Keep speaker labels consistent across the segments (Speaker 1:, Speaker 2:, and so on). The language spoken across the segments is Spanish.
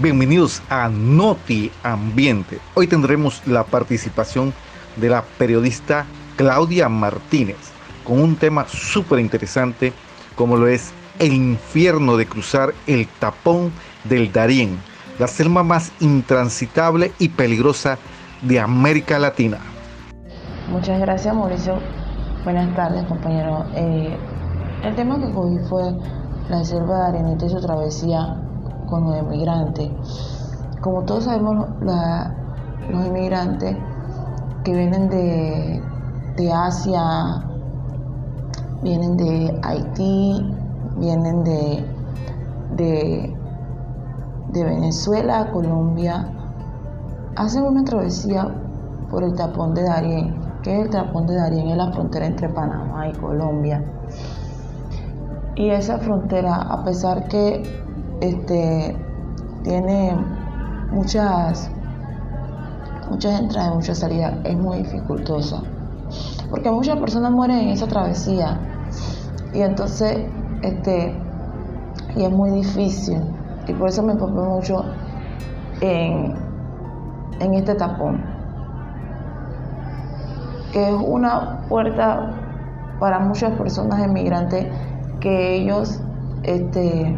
Speaker 1: Bienvenidos a Noti Ambiente. Hoy tendremos la participación de la periodista Claudia Martínez con un tema súper interesante como lo es el infierno de cruzar el tapón del Darién, la selva más intransitable y peligrosa de América Latina.
Speaker 2: Muchas gracias Mauricio. Buenas tardes compañero. Eh, el tema que cogí fue la selva de Arenita y su travesía con los inmigrantes. Como todos sabemos, los inmigrantes que vienen de, Asia, vienen de Haití, vienen de, de, de Venezuela, Colombia, hacen una travesía por el tapón de Darién. que es el tapón de Darién? Es la frontera entre Panamá y Colombia. Y esa frontera, a pesar que este, tiene muchas, muchas entradas y muchas salidas, es muy dificultosa. Porque muchas personas mueren en esa travesía. Y entonces, este, y es muy difícil. Y por eso me enfoqué mucho en, en este tapón. Que es una puerta para muchas personas emigrantes que ellos este,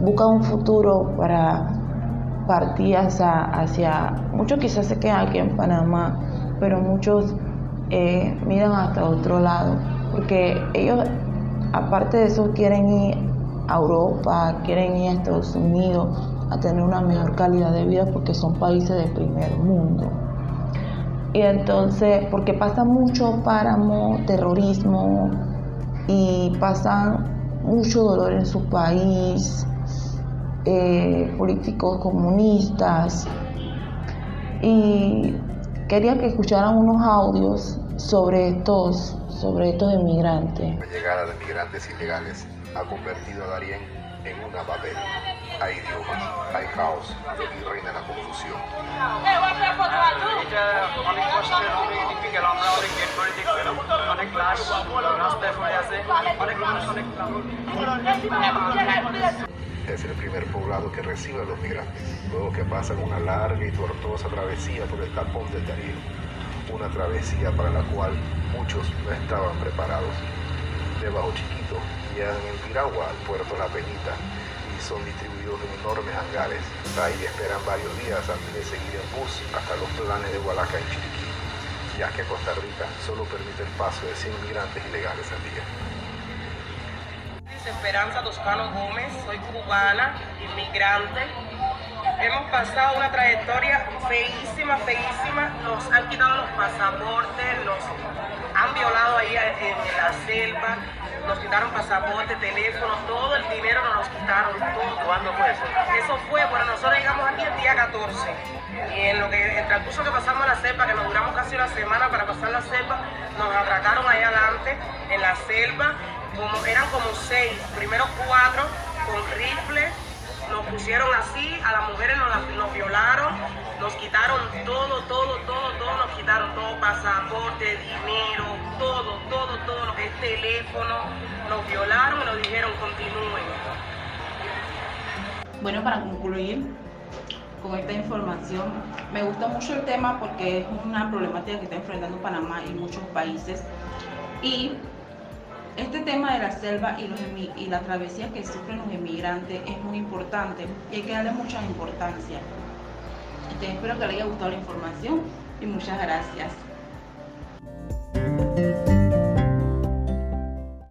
Speaker 2: buscan un futuro para partir hacia, muchos quizás se quedan aquí en Panamá, pero muchos eh, miran hasta otro lado, porque ellos, aparte de eso, quieren ir a Europa, quieren ir a Estados Unidos a tener una mejor calidad de vida porque son países del primer mundo. Y entonces, porque pasa mucho páramo, terrorismo y pasan mucho dolor en su país, eh, políticos comunistas y quería que escucharan unos audios sobre estos, sobre estos inmigrantes.
Speaker 3: La llegada de migrantes ilegales ha convertido a Darien en una babel. Hay idiomas, hay caos y reina la confusión. Es el primer poblado que recibe a los migrantes, luego que pasan una larga y tortuosa travesía por el tapón del Darién, una travesía para la cual muchos no estaban preparados. De Bajo Chiquito llegan en Piragua al puerto La Peñita y son distribuidos en enormes hangares. Ahí esperan varios días antes de seguir en bus hasta los planes de Hualaca y Chiriquí, ya que Costa Rica solo permite el paso de 100 migrantes ilegales al día.
Speaker 4: Esperanza Toscano Gómez, soy cubana, inmigrante. Hemos pasado una trayectoria feísima, feísima. Nos han quitado los pasaportes, nos han violado ahí en la selva, nos quitaron pasaporte, teléfono, todo el dinero nos lo quitaron, todo.
Speaker 3: ¿Cuándo fue eso?
Speaker 4: Eso fue, bueno, nosotros llegamos aquí el día 14. Y en lo que, el transcurso que pasamos la selva, que nos duramos casi una semana para pasar la selva, nos atracaron ahí en la selva, como, eran como seis, primero cuatro con rifles, nos pusieron así, a las mujeres nos, violaron, nos quitaron todo, todo, todo, todo, nos quitaron todo, pasaporte, dinero, todo, todo, todo lo que es teléfono, nos violaron y nos dijeron continúen.
Speaker 5: Bueno, para concluir con esta información, me gusta mucho el tema porque es una problemática que está enfrentando Panamá y muchos países. Y este tema de la selva y, los y la travesía que sufren los inmigrantes es muy importante y hay que darle mucha importancia. espero que les haya gustado la información y muchas gracias.